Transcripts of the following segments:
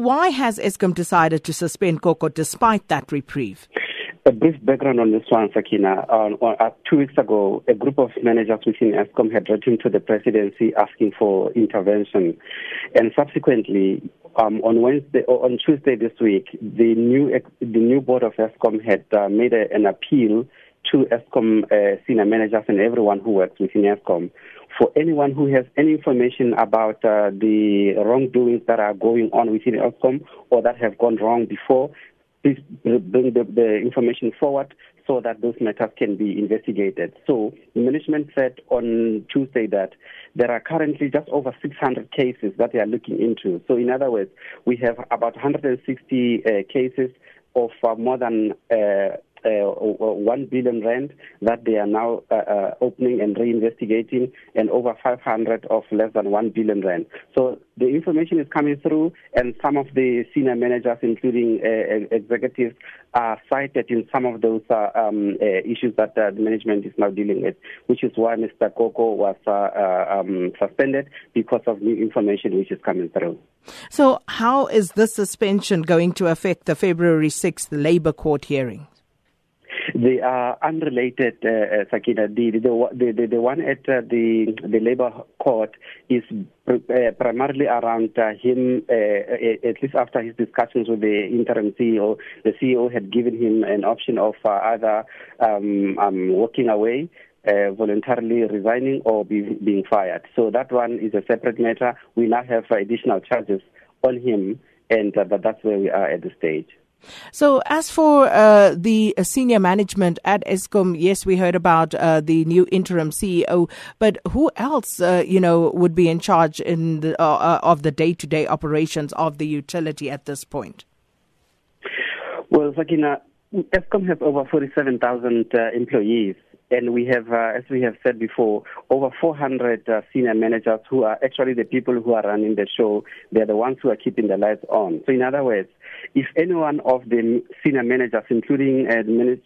Why has Eskom decided to suspend Koko despite that reprieve? A brief background on this one, Sakina. Uh, uh, two weeks ago, a group of managers within Eskom had written to the presidency asking for intervention. And subsequently, um, on Wednesday or on Tuesday this week, the new the new board of Eskom had uh, made a, an appeal to Eskom uh, senior managers and everyone who works within Eskom. For anyone who has any information about uh, the wrongdoings that are going on within Eskom or that have gone wrong before, please bring the, the information forward so that those matters can be investigated. So the management said on Tuesday that there are currently just over 600 cases that they are looking into. So in other words, we have about 160 uh, cases of uh, more than uh, uh, 1 billion rand that they are now uh, uh, opening and reinvestigating, and over 500 of less than 1 billion rand. So the information is coming through, and some of the senior managers, including uh, executives, are cited in some of those uh, um, uh, issues that the management is now dealing with, which is why Mr. Koko was um, suspended because of new information which is coming through. So, how is this suspension going to affect the February 6th Labour Court hearing? They are unrelated, uh, uh, Sakina. The, the, the, the, one at uh, the, the Labour Court is uh, primarily around uh, him, uh, at least after his discussions with the interim CEO. The CEO had given him an option of either um, um, walking away. Uh, voluntarily resigning or be, being fired. So that one is a separate matter. We now have additional charges on him, and uh, that's where we are at the stage. So, as for uh, the uh, senior management at Eskom, yes, we heard about uh, the new interim CEO, but who else, uh, you know, would be in charge in the, uh, uh, of the day-to-day operations of the utility at this point? Well, Sakina, Eskom has over 47,000 employees and we have, uh, as we have said before, over 400 uh, senior managers who are actually the people who are running the show. They're the ones who are keeping the lights on. So, in other words, if any one of the senior managers, including uh, manage,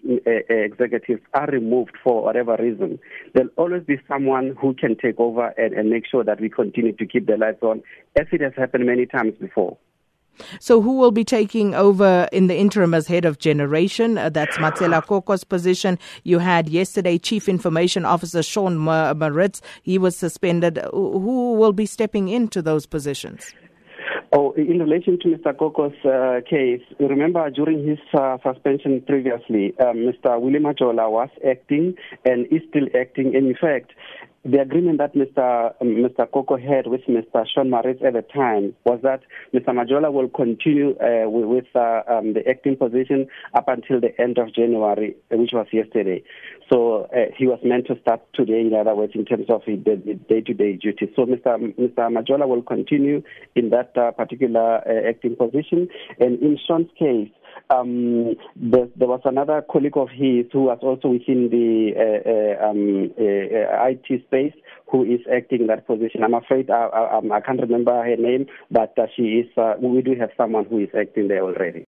executives, are removed for whatever reason, there'll always be someone who can take over and, and make sure that we continue to keep the lights on, as it has happened many times before. So, who will be taking over in the interim as head of generation? Uh, that's Matshela Koko's position. You had yesterday Chief Information Officer Sean Maritz. He was suspended. Who will be stepping into those positions? Oh, in relation to Mr. Koko's uh, case, remember during his uh, suspension previously, um, Mr. Willie Majola was acting and is still acting. In fact, the agreement that Mr. Um, Mr. Koko had with Mr. Sean Maritz at the time was that Mr. Majola will continue uh, with, uh, um, the acting position up until the end of January, which was yesterday. So uh, he was meant to start today, in other words, in terms of the day-to-day duties. So Mr. Mr. Majola will continue in that uh, particular uh, acting position. And in Sean's case, um, there, there, was another colleague of his who was also within the uh, uh, um, uh, IT space who is acting in that position. I'm afraid I, I, I can't remember her name, but uh, she is. Uh, we do have someone who is acting there already.